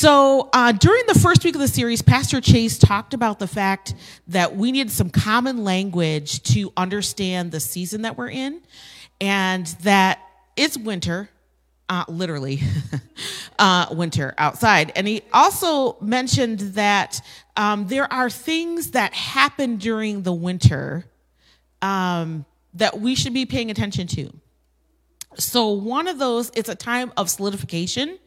So, uh, during the first week of the series, Pastor Chase talked about the fact that we needed some common language to understand the season that we're in, and that it's winter, uh, literally uh, winter outside. And he also mentioned that um, there are things that happen during the winter um, that we should be paying attention to. So, one of those, it's a time of solidification.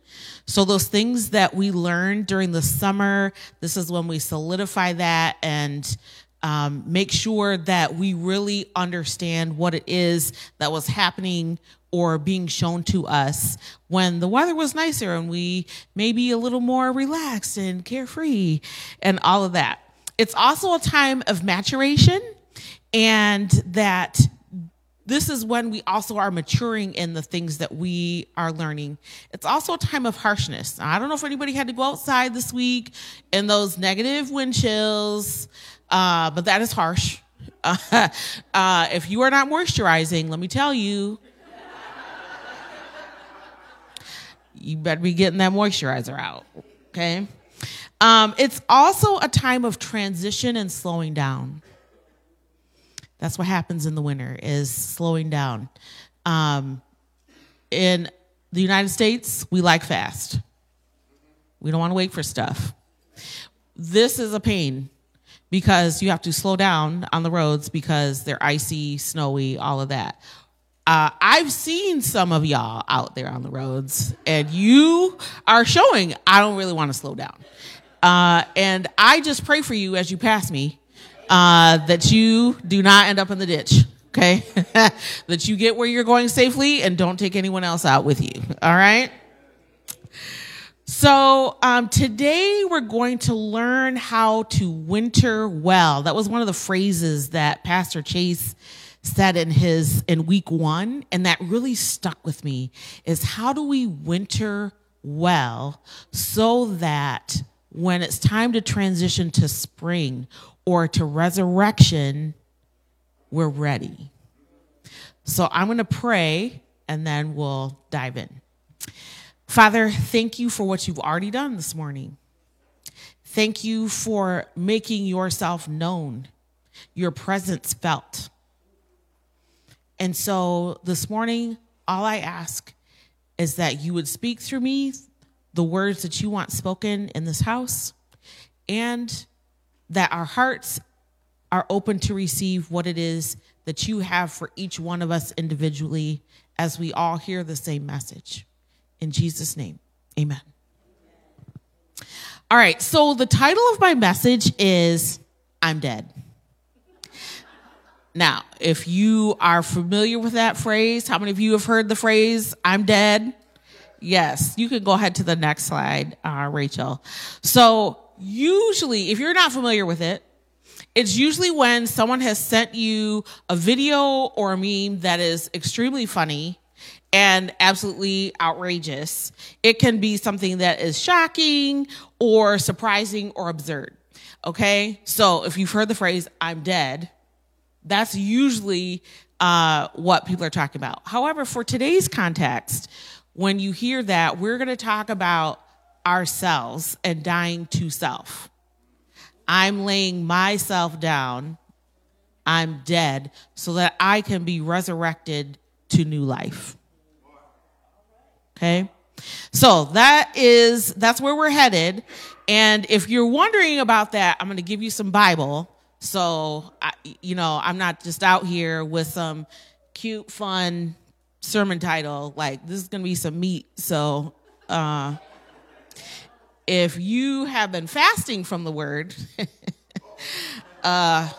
So, those things that we learned during the summer, this is when we solidify that and um, make sure that we really understand what it is that was happening or being shown to us when the weather was nicer and we maybe a little more relaxed and carefree and all of that. It's also a time of maturation and that this is when we also are maturing in the things that we are learning. It's also a time of harshness. I don't know if anybody had to go outside this week in those negative wind chills, uh, but that is harsh. Uh, uh, if you are not moisturizing, let me tell you, you better be getting that moisturizer out. Okay. Um, it's also a time of transition and slowing down. That's what happens in the winter is slowing down. Um, in the United States, we like fast. We don't want to wait for stuff. This is a pain because you have to slow down on the roads because they're icy, snowy, all of that. Uh, I've seen some of y'all out there on the roads, and you are showing I don't really want to slow down. Uh, and I just pray for you as you pass me uh, that you do not end up in the ditch. Okay, that you get where you're going safely and don't take anyone else out with you. All right. So um, today we're going to learn how to winter well. That was one of the phrases that Pastor Chase said in his in week one, and that really stuck with me. Is how do we winter well so that when it's time to transition to spring or to resurrection, we're ready. So I'm going to pray and then we'll dive in. Father, thank you for what you've already done this morning. Thank you for making yourself known, your presence felt. And so this morning, all I ask is that you would speak through me the words that you want spoken in this house and that our hearts are open to receive what it is that you have for each one of us individually as we all hear the same message. In Jesus' name, amen. All right, so the title of my message is I'm Dead. Now, if you are familiar with that phrase, how many of you have heard the phrase I'm dead? Yes, you can go ahead to the next slide, uh, Rachel. So, usually, if you're not familiar with it, it's usually when someone has sent you a video or a meme that is extremely funny and absolutely outrageous. It can be something that is shocking or surprising or absurd. Okay. So if you've heard the phrase, I'm dead, that's usually uh, what people are talking about. However, for today's context, when you hear that, we're going to talk about ourselves and dying to self. I'm laying myself down. I'm dead so that I can be resurrected to new life. Okay? So that is that's where we're headed. And if you're wondering about that, I'm going to give you some Bible. So I, you know, I'm not just out here with some cute fun sermon title like this is going to be some meat. So uh if you have been fasting from the word, uh,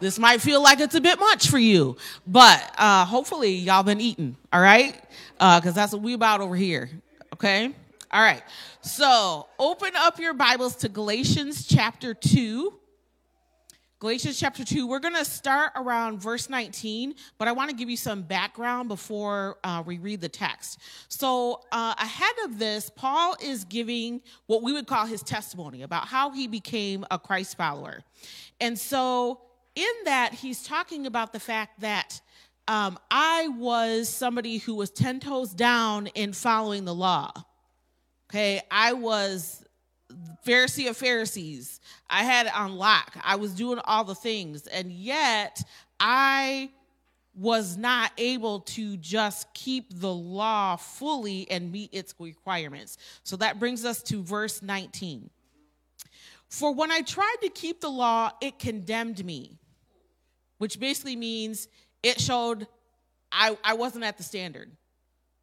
this might feel like it's a bit much for you, but uh, hopefully y'all been eating, all right? Because uh, that's what we about over here, okay? All right. So open up your Bibles to Galatians chapter 2. Galatians chapter 2, we're going to start around verse 19, but I want to give you some background before uh, we read the text. So, uh, ahead of this, Paul is giving what we would call his testimony about how he became a Christ follower. And so, in that, he's talking about the fact that um, I was somebody who was 10 toes down in following the law. Okay, I was Pharisee of Pharisees. I had it on lock. I was doing all the things, and yet I was not able to just keep the law fully and meet its requirements. So that brings us to verse 19. For when I tried to keep the law, it condemned me, which basically means it showed I, I wasn't at the standard,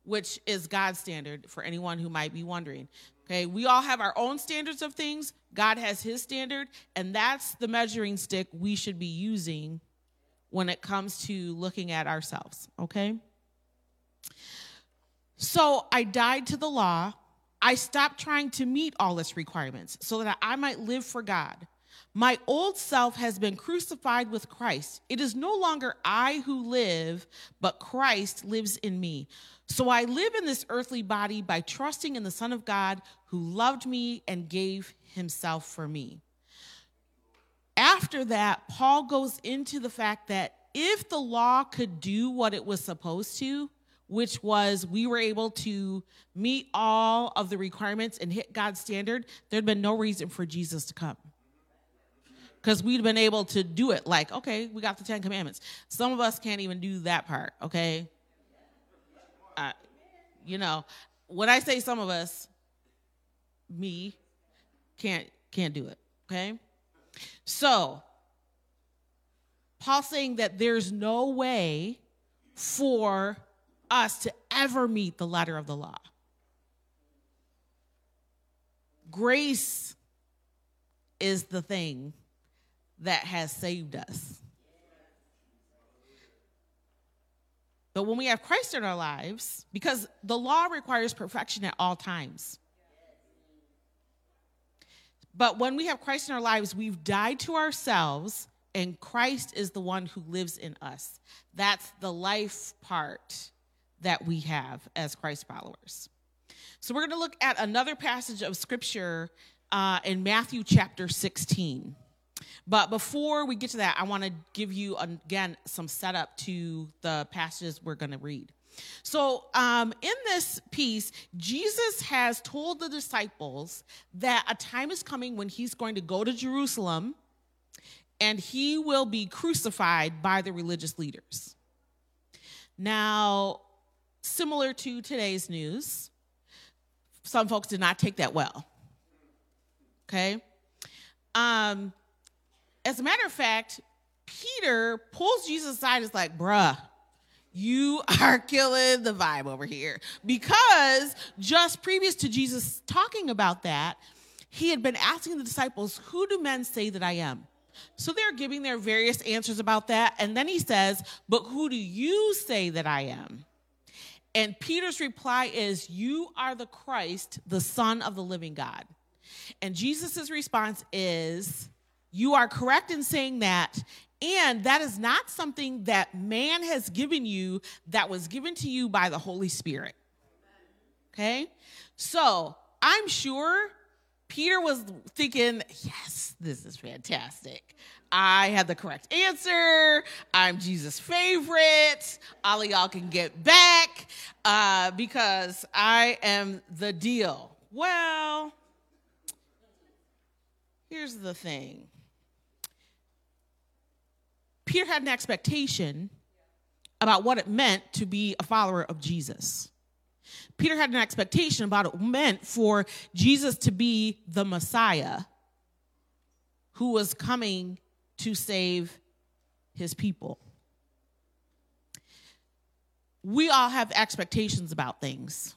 which is God's standard for anyone who might be wondering. Okay, we all have our own standards of things. God has his standard, and that's the measuring stick we should be using when it comes to looking at ourselves. Okay? So I died to the law. I stopped trying to meet all its requirements so that I might live for God. My old self has been crucified with Christ. It is no longer I who live, but Christ lives in me. So I live in this earthly body by trusting in the Son of God who loved me and gave himself for me. After that, Paul goes into the fact that if the law could do what it was supposed to, which was we were able to meet all of the requirements and hit God's standard, there'd been no reason for Jesus to come. Because we'd been able to do it like okay we got the ten commandments. Some of us can't even do that part okay uh, you know when i say some of us me can't can't do it okay so Paul saying that there's no way for us to ever meet the letter of the law grace is the thing that has saved us. But when we have Christ in our lives, because the law requires perfection at all times. But when we have Christ in our lives, we've died to ourselves, and Christ is the one who lives in us. That's the life part that we have as Christ followers. So we're going to look at another passage of scripture uh, in Matthew chapter 16. But before we get to that, I want to give you again some setup to the passages we're going to read. So, um, in this piece, Jesus has told the disciples that a time is coming when he's going to go to Jerusalem and he will be crucified by the religious leaders. Now, similar to today's news, some folks did not take that well. Okay? Um, as a matter of fact, Peter pulls Jesus aside. Is like, bruh, you are killing the vibe over here. Because just previous to Jesus talking about that, he had been asking the disciples, Who do men say that I am? So they're giving their various answers about that. And then he says, But who do you say that I am? And Peter's reply is, You are the Christ, the Son of the living God. And Jesus' response is, you are correct in saying that. And that is not something that man has given you, that was given to you by the Holy Spirit. Okay? So I'm sure Peter was thinking, yes, this is fantastic. I had the correct answer. I'm Jesus' favorite. All of y'all can get back uh, because I am the deal. Well, here's the thing Peter had an expectation about what it meant to be a follower of Jesus. Peter had an expectation about what it meant for Jesus to be the Messiah who was coming to save his people. We all have expectations about things.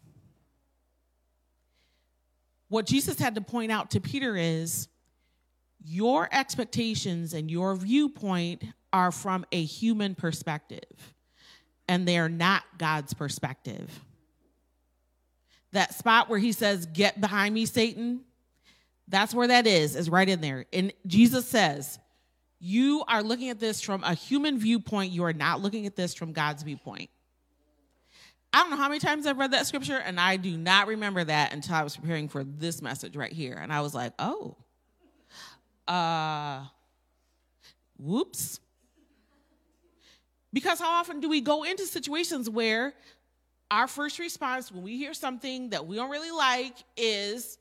What Jesus had to point out to Peter is your expectations and your viewpoint are from a human perspective, and they're not God's perspective. That spot where he says, Get behind me, Satan, that's where that is, is right in there. And Jesus says, You are looking at this from a human viewpoint, you are not looking at this from God's viewpoint. I don't know how many times I've read that scripture, and I do not remember that until I was preparing for this message right here. And I was like, oh, uh, whoops. Because how often do we go into situations where our first response when we hear something that we don't really like is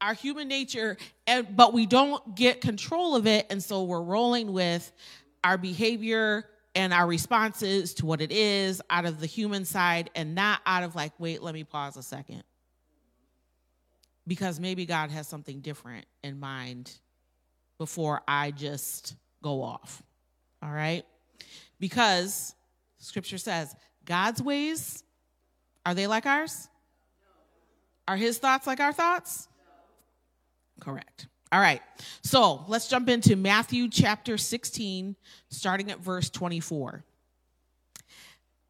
our human nature and but we don't get control of it and so we're rolling with our behavior and our responses to what it is out of the human side and not out of like wait let me pause a second because maybe god has something different in mind before i just go off all right because scripture says god's ways are they like ours are his thoughts like our thoughts Correct. All right. So let's jump into Matthew chapter 16, starting at verse 24.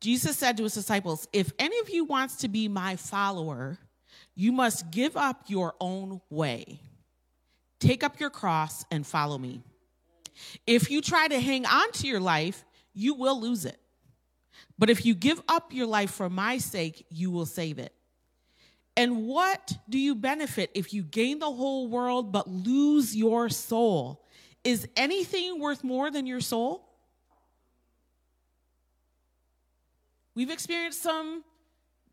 Jesus said to his disciples, If any of you wants to be my follower, you must give up your own way. Take up your cross and follow me. If you try to hang on to your life, you will lose it. But if you give up your life for my sake, you will save it. And what do you benefit if you gain the whole world but lose your soul? Is anything worth more than your soul? We've experienced some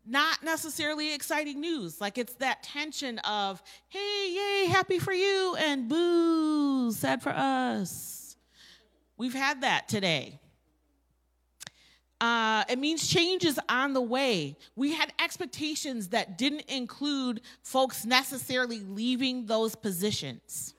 not necessarily exciting news. Like it's that tension of, hey, yay, happy for you, and boo, sad for us. We've had that today. Uh, it means change is on the way. We had expectations that didn't include folks necessarily leaving those positions.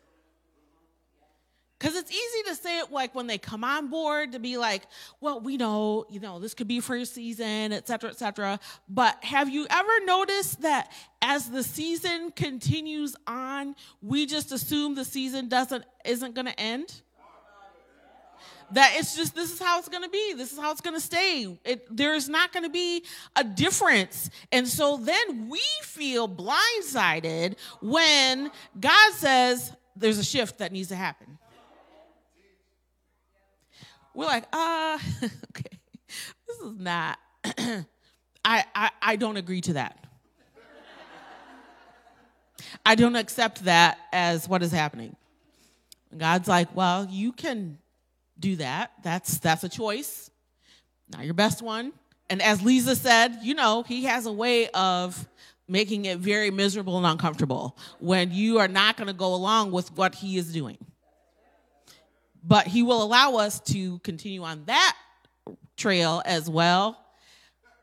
Because it's easy to say it like when they come on board to be like, well, we know, you know, this could be for season, et cetera, et cetera. But have you ever noticed that as the season continues on, we just assume the season doesn't isn't gonna end? that it's just this is how it's going to be this is how it's going to stay it, there's not going to be a difference and so then we feel blindsided when god says there's a shift that needs to happen we're like uh okay this is not I, I i don't agree to that i don't accept that as what is happening god's like well you can do that. That's that's a choice. Not your best one. And as Lisa said, you know, he has a way of making it very miserable and uncomfortable when you are not going to go along with what he is doing. But he will allow us to continue on that trail as well.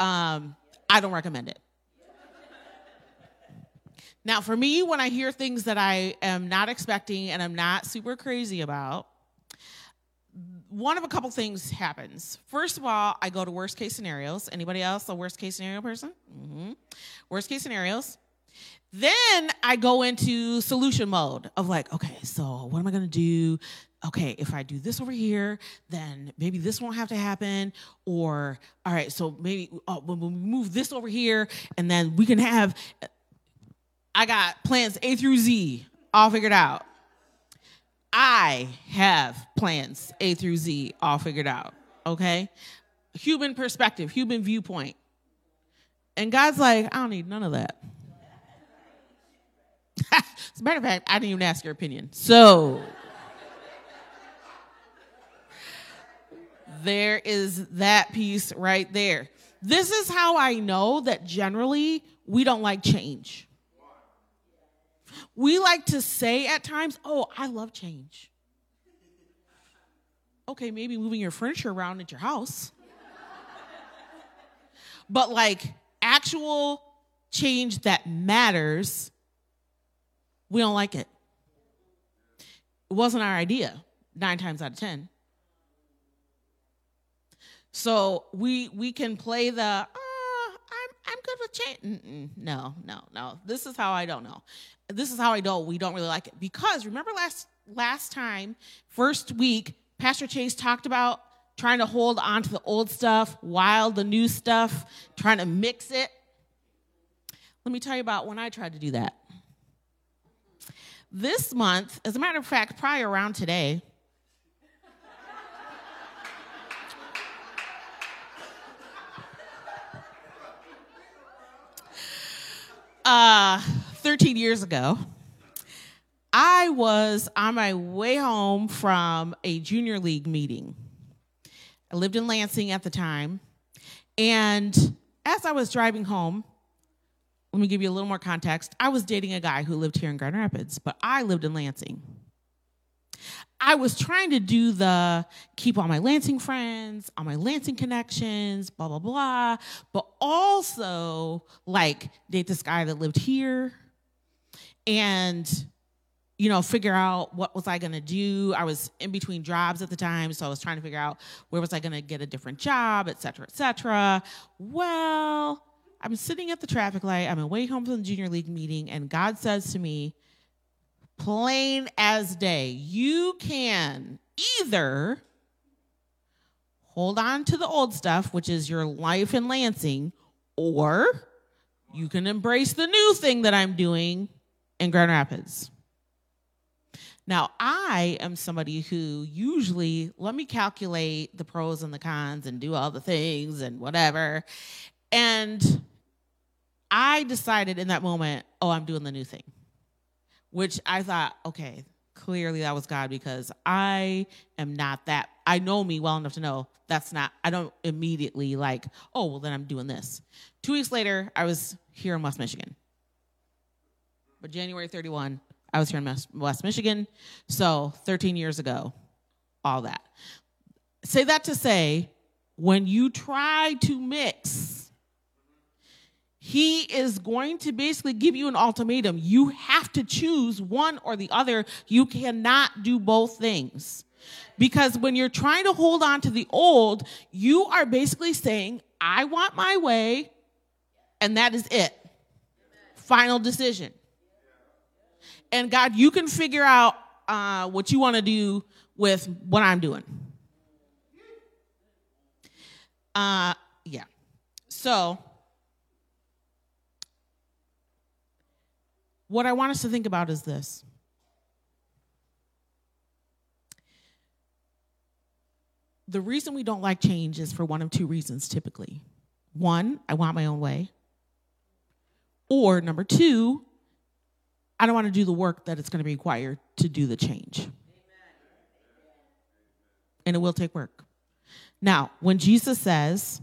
Um, I don't recommend it. Now, for me, when I hear things that I am not expecting and I'm not super crazy about, one of a couple things happens. First of all, I go to worst case scenarios. Anybody else a worst case scenario person? Mm-hmm. Worst case scenarios. Then I go into solution mode of like, okay, so what am I going to do? Okay, if I do this over here, then maybe this won't have to happen. Or, all right, so maybe oh, when we move this over here, and then we can have, I got plans A through Z all figured out. I have plans A through Z all figured out. Okay? Human perspective, human viewpoint. And God's like, I don't need none of that. As a matter of fact, I didn't even ask your opinion. So there is that piece right there. This is how I know that generally we don't like change. We like to say at times, oh, I love change. Okay, maybe moving your furniture around at your house. but like actual change that matters, we don't like it. It wasn't our idea, nine times out of 10. So we we can play the uh, I'm I'm good with change. Mm-mm, no, no, no. This is how I don't know this is how I know we don't really like it because remember last last time, first week, Pastor Chase talked about trying to hold on to the old stuff while the new stuff, trying to mix it. Let me tell you about when I tried to do that. This month, as a matter of fact, probably around today, uh 13 years ago, I was on my way home from a junior league meeting. I lived in Lansing at the time, and as I was driving home, let me give you a little more context. I was dating a guy who lived here in Grand Rapids, but I lived in Lansing. I was trying to do the keep all my Lansing friends, all my Lansing connections, blah, blah, blah, but also like date this guy that lived here and you know figure out what was i to do. I was in between jobs at the time so i was trying to figure out where was i to get a different job et cetera et cetera. Well i'm sitting at the traffic light. I'm away home from the junior league meeting and god says to me plain as day. You can either hold on to the old stuff which is your life in lansing or you can embrace the new thing that i'm doing in grand rapids. Now, I am somebody who usually let me calculate the pros and the cons and do all the things and whatever. And I decided in that moment, oh, I'm doing the new thing, which I thought, okay, clearly that was God because I am not that. I know me well enough to know that's not, I don't immediately like, oh, well, then I'm doing this. Two weeks later, I was here in West Michigan. But January 31, I was here in West Michigan, so 13 years ago, all that. Say that to say, when you try to mix, he is going to basically give you an ultimatum. You have to choose one or the other. You cannot do both things. Because when you're trying to hold on to the old, you are basically saying, I want my way, and that is it. Final decision. And God, you can figure out uh, what you want to do with what I'm doing. Uh, yeah. So, what I want us to think about is this. The reason we don't like change is for one of two reasons typically. One, I want my own way. Or number two, I don't want to do the work that it's going to be required to do the change. And it will take work. Now, when Jesus says,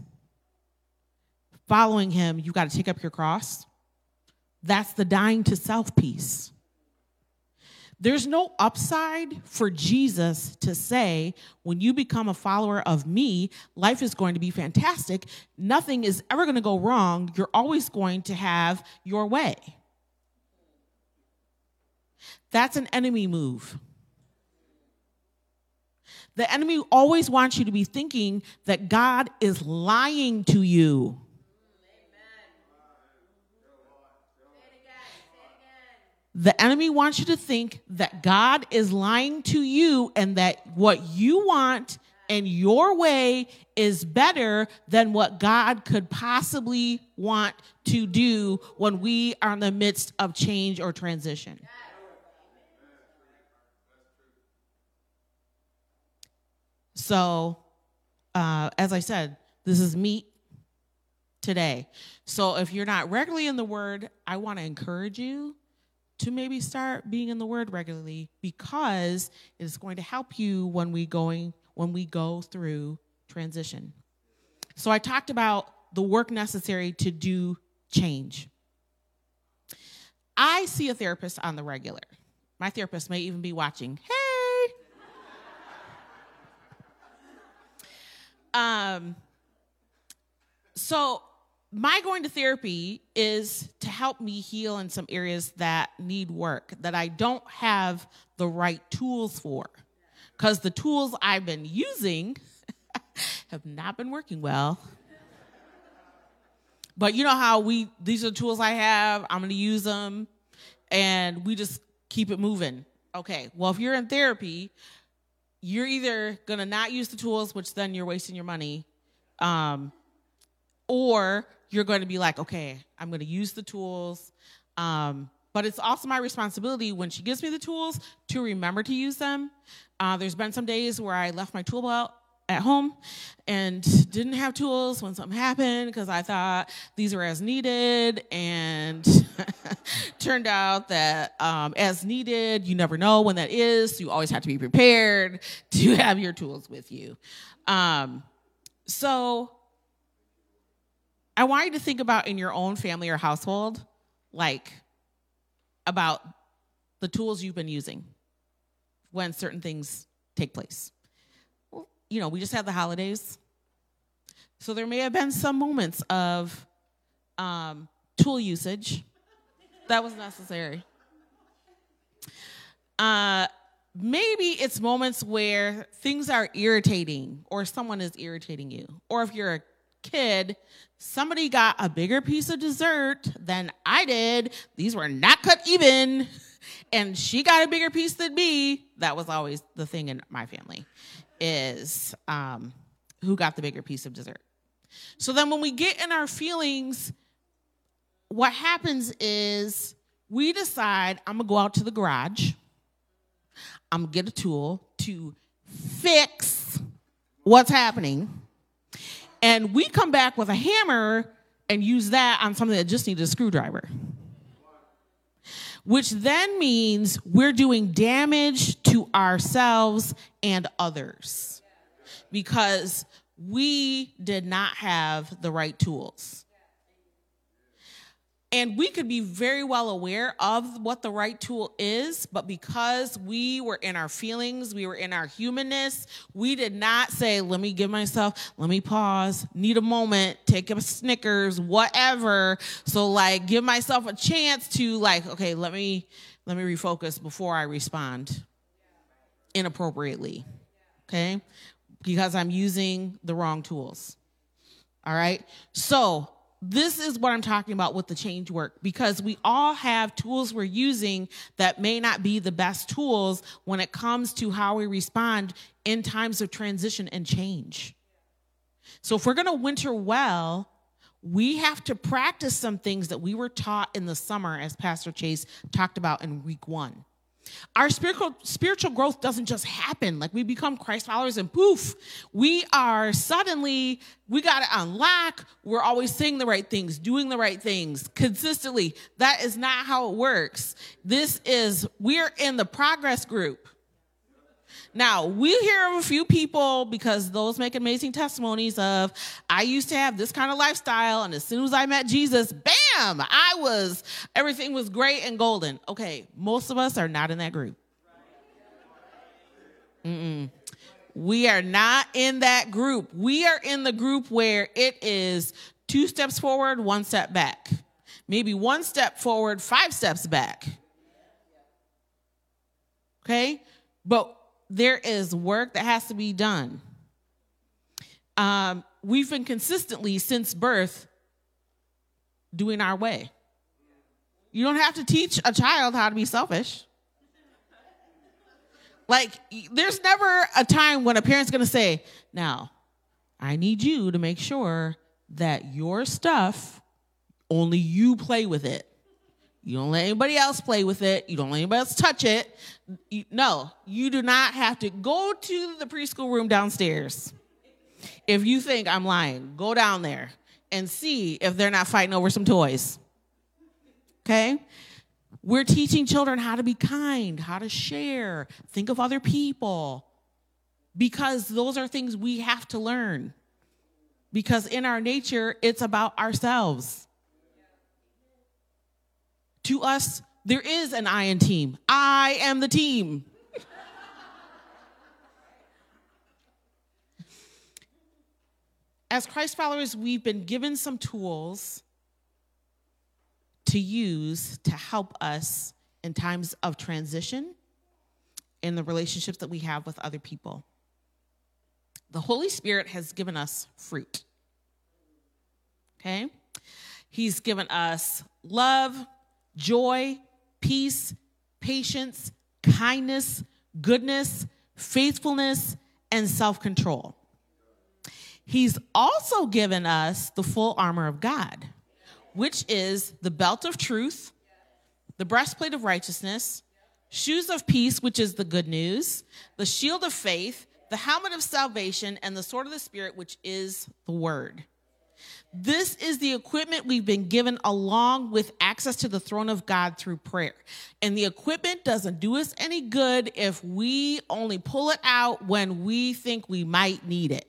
following him, you've got to take up your cross, that's the dying to self piece. There's no upside for Jesus to say, when you become a follower of me, life is going to be fantastic. Nothing is ever going to go wrong. You're always going to have your way. That's an enemy move. The enemy always wants you to be thinking that God is lying to you. The enemy wants you to think that God is lying to you and that what you want and your way is better than what God could possibly want to do when we are in the midst of change or transition. So, uh, as I said, this is meat today. So, if you're not regularly in the Word, I want to encourage you to maybe start being in the Word regularly because it is going to help you when we going when we go through transition. So, I talked about the work necessary to do change. I see a therapist on the regular. My therapist may even be watching. Hey Um, so my going to therapy is to help me heal in some areas that need work that I don't have the right tools for. Because the tools I've been using have not been working well. But you know how we, these are the tools I have, I'm gonna use them, and we just keep it moving. Okay, well, if you're in therapy, you're either to not use the tools, which then you're wasting your money, um, or you're going to be like, okay, I'm going to use the tools. Um, but it's also my responsibility when she gives me the tools to remember to use them. Uh, there's been some days where I left my tool belt at home and didn't have tools when something happened because I thought these were as needed. And turned out that um, as needed, you never know when that is. So you always have to be prepared to have your tools with you. Um, so I want you to think about in your own family or household, like about the tools you've been using when certain things take place. You know, we just had the holidays. So there may have been some moments of um, tool usage that was necessary. Uh, maybe it's moments where things are irritating or someone is irritating you. Or if you're a kid, somebody got a bigger piece of dessert than I did. These were not cut even. And she got a bigger piece than me. That was always the thing in my family is um, who got the bigger piece of dessert. So then when we get in our feelings, what happens is we decide I'm gonna go out to the garage, I'm gonna get a tool to fix what's happening. And we come back with a hammer and use that on something that just needed a screwdriver. Which then means we're doing damage to ourselves and others because we did not have the right tools. And we could be very well aware of what the right tool is, but because we were in our feelings, we were in our humanness, we did not say, let me give myself, let me pause, need a moment, take a Snickers, whatever. So like give myself a chance to like, okay, let me let me refocus before I respond inappropriately. Okay? Because I'm using the wrong tools. All right? So this is what I'm talking about with the change work because we all have tools we're using that may not be the best tools when it comes to how we respond in times of transition and change. So if we're going to winter well, we have to practice some things that we were taught in the summer as Pastor Chase talked about in week 1. Our spiritual spiritual growth doesn't just happen like we become Christ followers and poof, we are suddenly we got to unlock. We're always saying the right things, doing the right things consistently. That is not how it works. This is we're in the progress group. Now, we hear of a few people because those make amazing testimonies of, I used to have this kind of lifestyle, and as soon as I met Jesus, bam, I was, everything was great and golden. Okay, most of us are not in that group. Mm-mm. We are not in that group. We are in the group where it is two steps forward, one step back. Maybe one step forward, five steps back. Okay? But there is work that has to be done. Um, we've been consistently since birth doing our way. You don't have to teach a child how to be selfish. Like, there's never a time when a parent's gonna say, Now, I need you to make sure that your stuff, only you play with it. You don't let anybody else play with it. You don't let anybody else touch it. You, no, you do not have to go to the preschool room downstairs. If you think I'm lying, go down there and see if they're not fighting over some toys. Okay? We're teaching children how to be kind, how to share, think of other people, because those are things we have to learn. Because in our nature, it's about ourselves. To us, there is an I in team. I am the team. As Christ followers, we've been given some tools to use to help us in times of transition in the relationships that we have with other people. The Holy Spirit has given us fruit. Okay? He's given us love, joy, peace, patience, kindness, goodness, faithfulness, and self control. He's also given us the full armor of God, which is the belt of truth, the breastplate of righteousness, shoes of peace, which is the good news, the shield of faith, the helmet of salvation, and the sword of the Spirit, which is the word. This is the equipment we've been given along with access to the throne of God through prayer. And the equipment doesn't do us any good if we only pull it out when we think we might need it.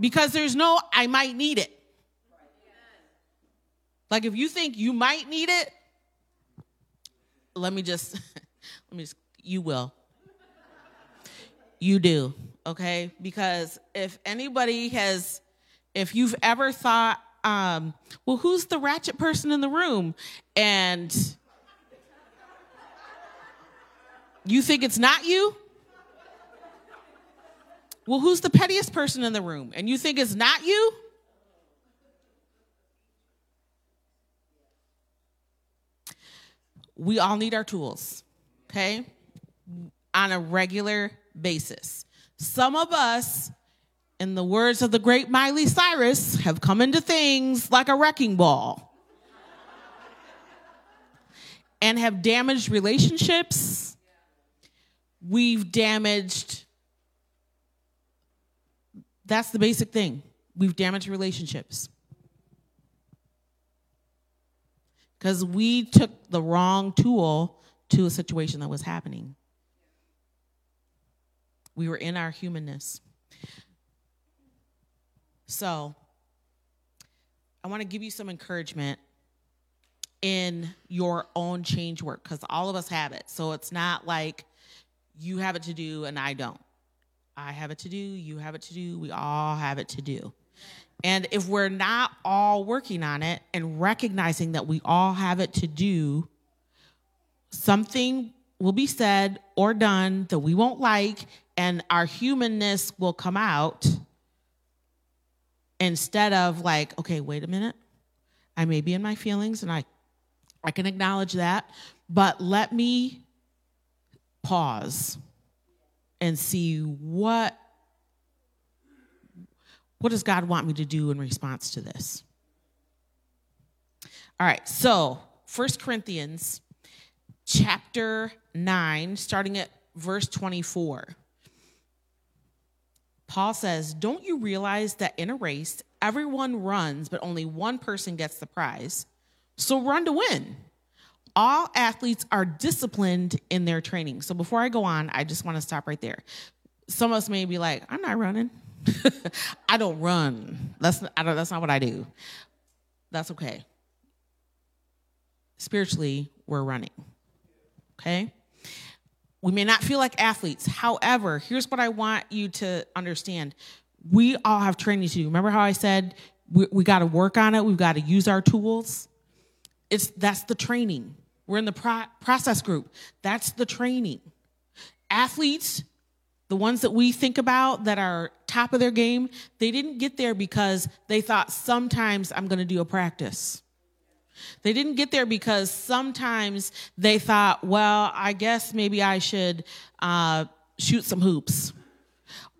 Because there's no, I might need it. Like if you think you might need it, let me just, let me just, you will. You do, okay? Because if anybody has, if you've ever thought, um, well, who's the ratchet person in the room? And you think it's not you? Well, who's the pettiest person in the room? And you think it's not you? We all need our tools, okay? On a regular basis. Some of us, in the words of the great Miley Cyrus, have come into things like a wrecking ball and have damaged relationships. We've damaged that's the basic thing. We've damaged relationships. Because we took the wrong tool to a situation that was happening. We were in our humanness. So, I want to give you some encouragement in your own change work because all of us have it. So, it's not like you have it to do and I don't. I have it to do, you have it to do, we all have it to do. And if we're not all working on it and recognizing that we all have it to do, something will be said or done that we won't like, and our humanness will come out instead of like, okay, wait a minute. I may be in my feelings and I I can acknowledge that, but let me pause and see what what does God want me to do in response to this? All right, so First Corinthians chapter 9, starting at verse 24. Paul says, Don't you realize that in a race, everyone runs, but only one person gets the prize? So run to win all athletes are disciplined in their training. So before I go on, I just want to stop right there. Some of us may be like, I'm not running. I don't run. That's I don't, that's not what I do. That's okay. Spiritually, we're running. Okay? We may not feel like athletes. However, here's what I want you to understand. We all have training to do. Remember how I said we, we got to work on it? We've got to use our tools. It's that's the training. We're in the pro- process group. That's the training. Athletes, the ones that we think about that are top of their game, they didn't get there because they thought sometimes I'm going to do a practice. They didn't get there because sometimes they thought, well, I guess maybe I should uh, shoot some hoops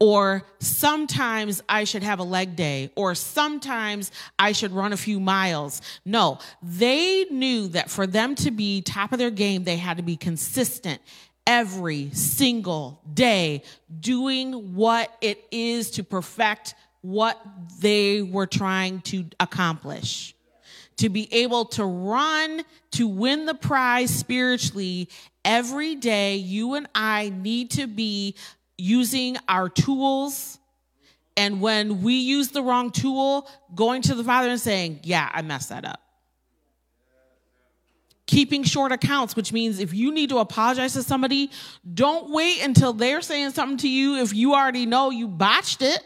or sometimes I should have a leg day, or sometimes I should run a few miles. No, they knew that for them to be top of their game, they had to be consistent every single day doing what it is to perfect what they were trying to accomplish. To be able to run to win the prize spiritually every day, you and I need to be using our tools. And when we use the wrong tool, going to the Father and saying, Yeah, I messed that up. Keeping short accounts, which means if you need to apologize to somebody, don't wait until they're saying something to you if you already know you botched it.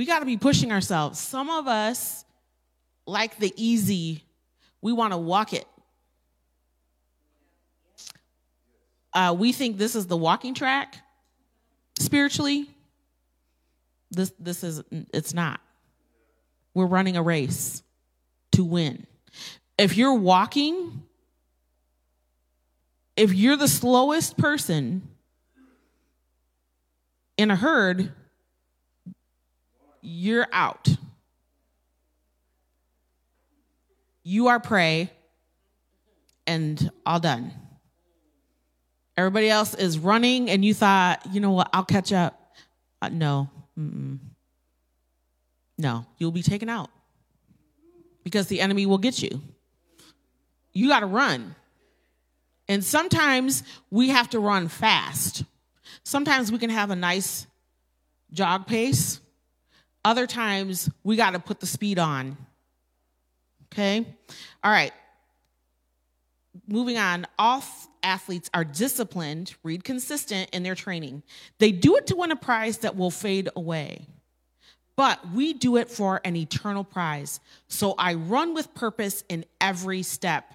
We got to be pushing ourselves. Some of us like the easy, we want to walk it. uh, we think this is the walking track spiritually. This this is it's not. We're running a race to win. If you're walking, if you're the slowest person in a herd, you're out. You are prey and all done. Everybody else is running, and you thought, you know what, I'll catch up. Uh, no. Mm-mm. No, you'll be taken out because the enemy will get you. You got to run. And sometimes we have to run fast. Sometimes we can have a nice jog pace. Other times we got to put the speed on. Okay? All right. Moving on. All athletes are disciplined, read consistent in their training. They do it to win a prize that will fade away but we do it for an eternal prize. So I run with purpose in every step.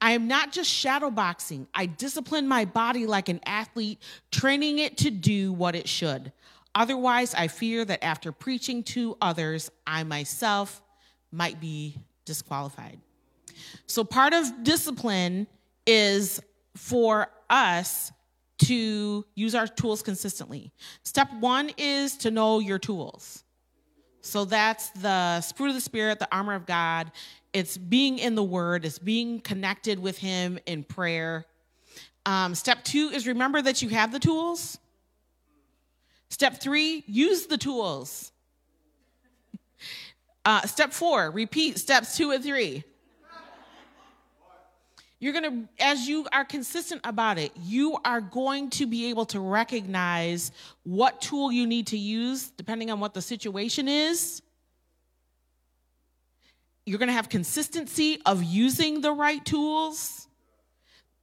I am not just shadowboxing. I discipline my body like an athlete, training it to do what it should. Otherwise, I fear that after preaching to others, I myself might be disqualified. So, part of discipline is for us to use our tools consistently. Step one is to know your tools. So that's the fruit of the Spirit, the armor of God. It's being in the Word, it's being connected with Him in prayer. Um, step two is remember that you have the tools. Step three, use the tools. Uh, step four, repeat steps two and three. You're going to, as you are consistent about it, you are going to be able to recognize what tool you need to use depending on what the situation is. You're going to have consistency of using the right tools.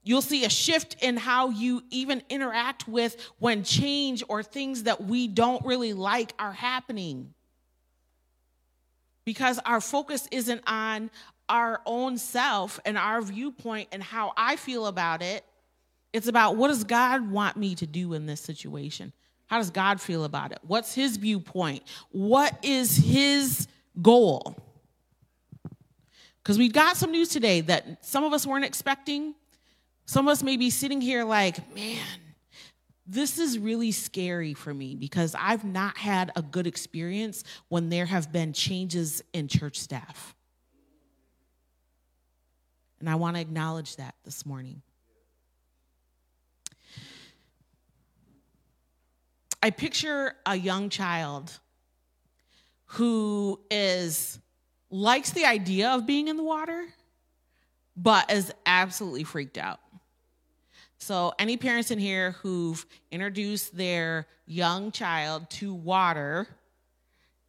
You'll see a shift in how you even interact with when change or things that we don't really like are happening. Because our focus isn't on our own self and our viewpoint and how I feel about it. It's about what does God want me to do in this situation? How does God feel about it? What's his viewpoint? What is his goal? Because we got some news today that some of us weren't expecting. Some of us may be sitting here like, man, this is really scary for me because I've not had a good experience when there have been changes in church staff. And I want to acknowledge that this morning. I picture a young child who is likes the idea of being in the water, but is absolutely freaked out. So, any parents in here who've introduced their young child to water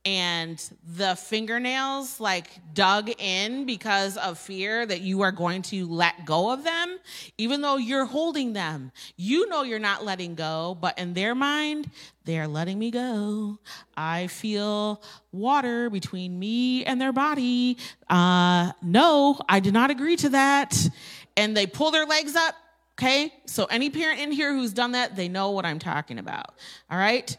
and the fingernails like dug in because of fear that you are going to let go of them, even though you're holding them. You know you're not letting go, but in their mind, they're letting me go. I feel water between me and their body. Uh, no, I did not agree to that. And they pull their legs up. Okay, so any parent in here who's done that, they know what I'm talking about. All right,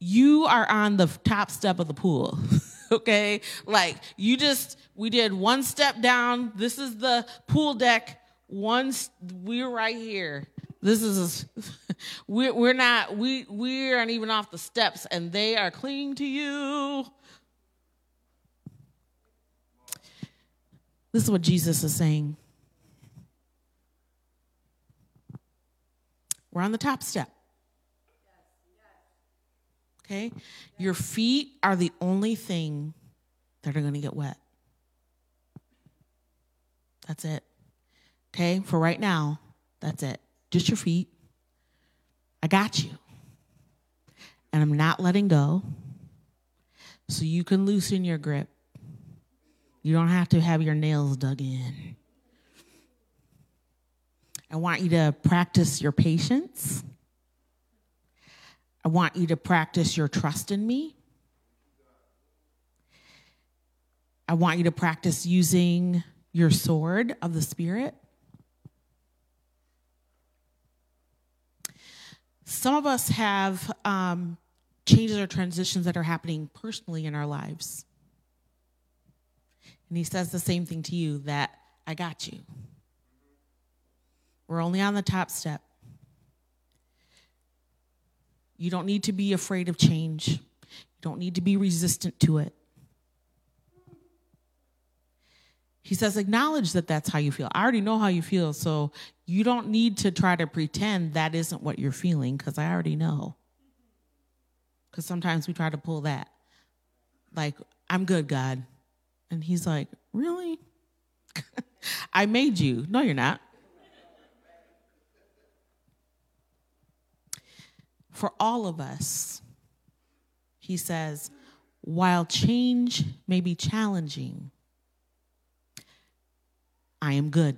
you are on the top step of the pool. okay? Like you just we did one step down. This is the pool deck. One we're right here. This is we're we're not we we aren't even off the steps and they are clinging to you. This is what Jesus is saying. We're on the top step. Okay? Your feet are the only thing that are going to get wet. That's it. Okay? For right now, that's it. Just your feet. I got you. And I'm not letting go. So you can loosen your grip. You don't have to have your nails dug in. I want you to practice your patience. I want you to practice your trust in me. I want you to practice using your sword of the Spirit. Some of us have um, changes or transitions that are happening personally in our lives. And he says the same thing to you that I got you. We're only on the top step. You don't need to be afraid of change. You don't need to be resistant to it. He says, acknowledge that that's how you feel. I already know how you feel, so you don't need to try to pretend that isn't what you're feeling because I already know. Because sometimes we try to pull that. Like, I'm good, God. And he's like, Really? I made you. No, you're not. For all of us, he says, while change may be challenging, I am good.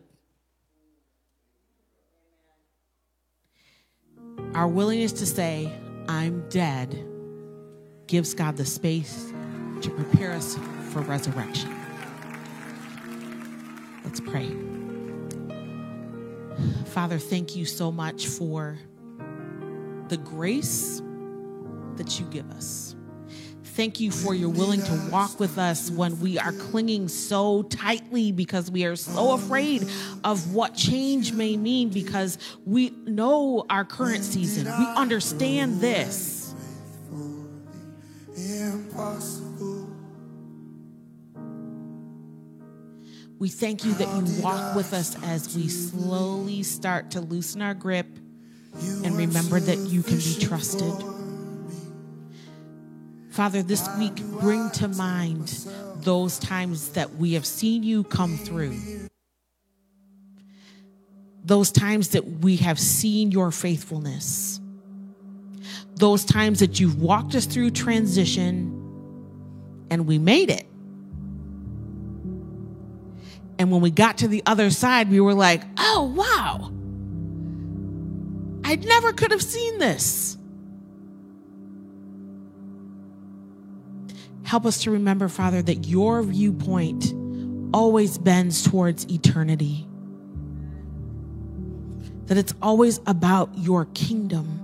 Our willingness to say, I'm dead, gives God the space to prepare us for resurrection. Let's pray. Father, thank you so much for the grace that you give us. Thank you for your willing to walk with us when we are clinging so tightly because we are so afraid of what change may mean because we know our current season. We understand this. We thank you that you walk with us as we slowly start to loosen our grip and remember that you can be trusted. Father, this week, bring to mind those times that we have seen you come through. Those times that we have seen your faithfulness. Those times that you've walked us through transition and we made it. And when we got to the other side, we were like, oh, wow. I never could have seen this. Help us to remember, Father, that your viewpoint always bends towards eternity, that it's always about your kingdom.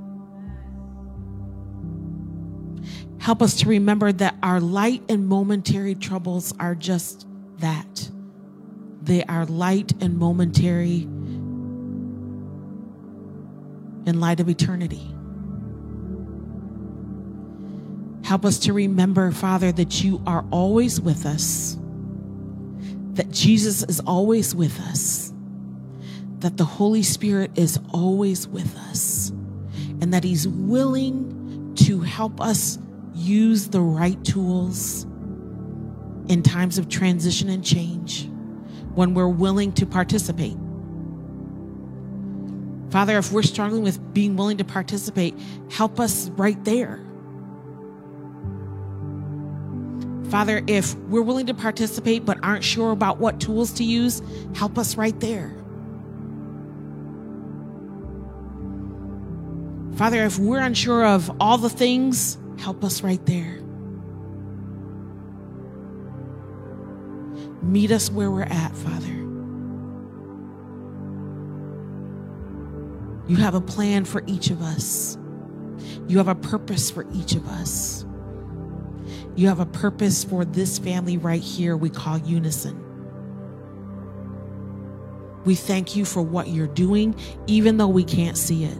Help us to remember that our light and momentary troubles are just that they are light and momentary in light of eternity. Help us to remember, Father, that you are always with us, that Jesus is always with us, that the Holy Spirit is always with us, and that He's willing to help us use the right tools in times of transition and change when we're willing to participate. Father, if we're struggling with being willing to participate, help us right there. Father, if we're willing to participate but aren't sure about what tools to use, help us right there. Father, if we're unsure of all the things, help us right there. Meet us where we're at, Father. You have a plan for each of us. You have a purpose for each of us. You have a purpose for this family right here we call Unison. We thank you for what you're doing, even though we can't see it.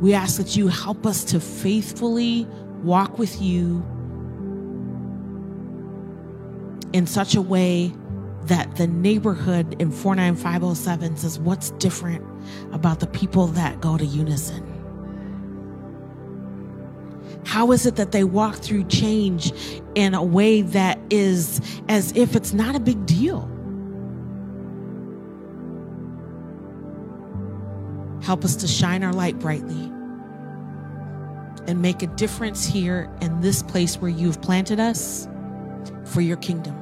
We ask that you help us to faithfully walk with you in such a way that the neighborhood in 49507 says, What's different about the people that go to Unison? How is it that they walk through change in a way that is as if it's not a big deal? Help us to shine our light brightly and make a difference here in this place where you've planted us for your kingdom.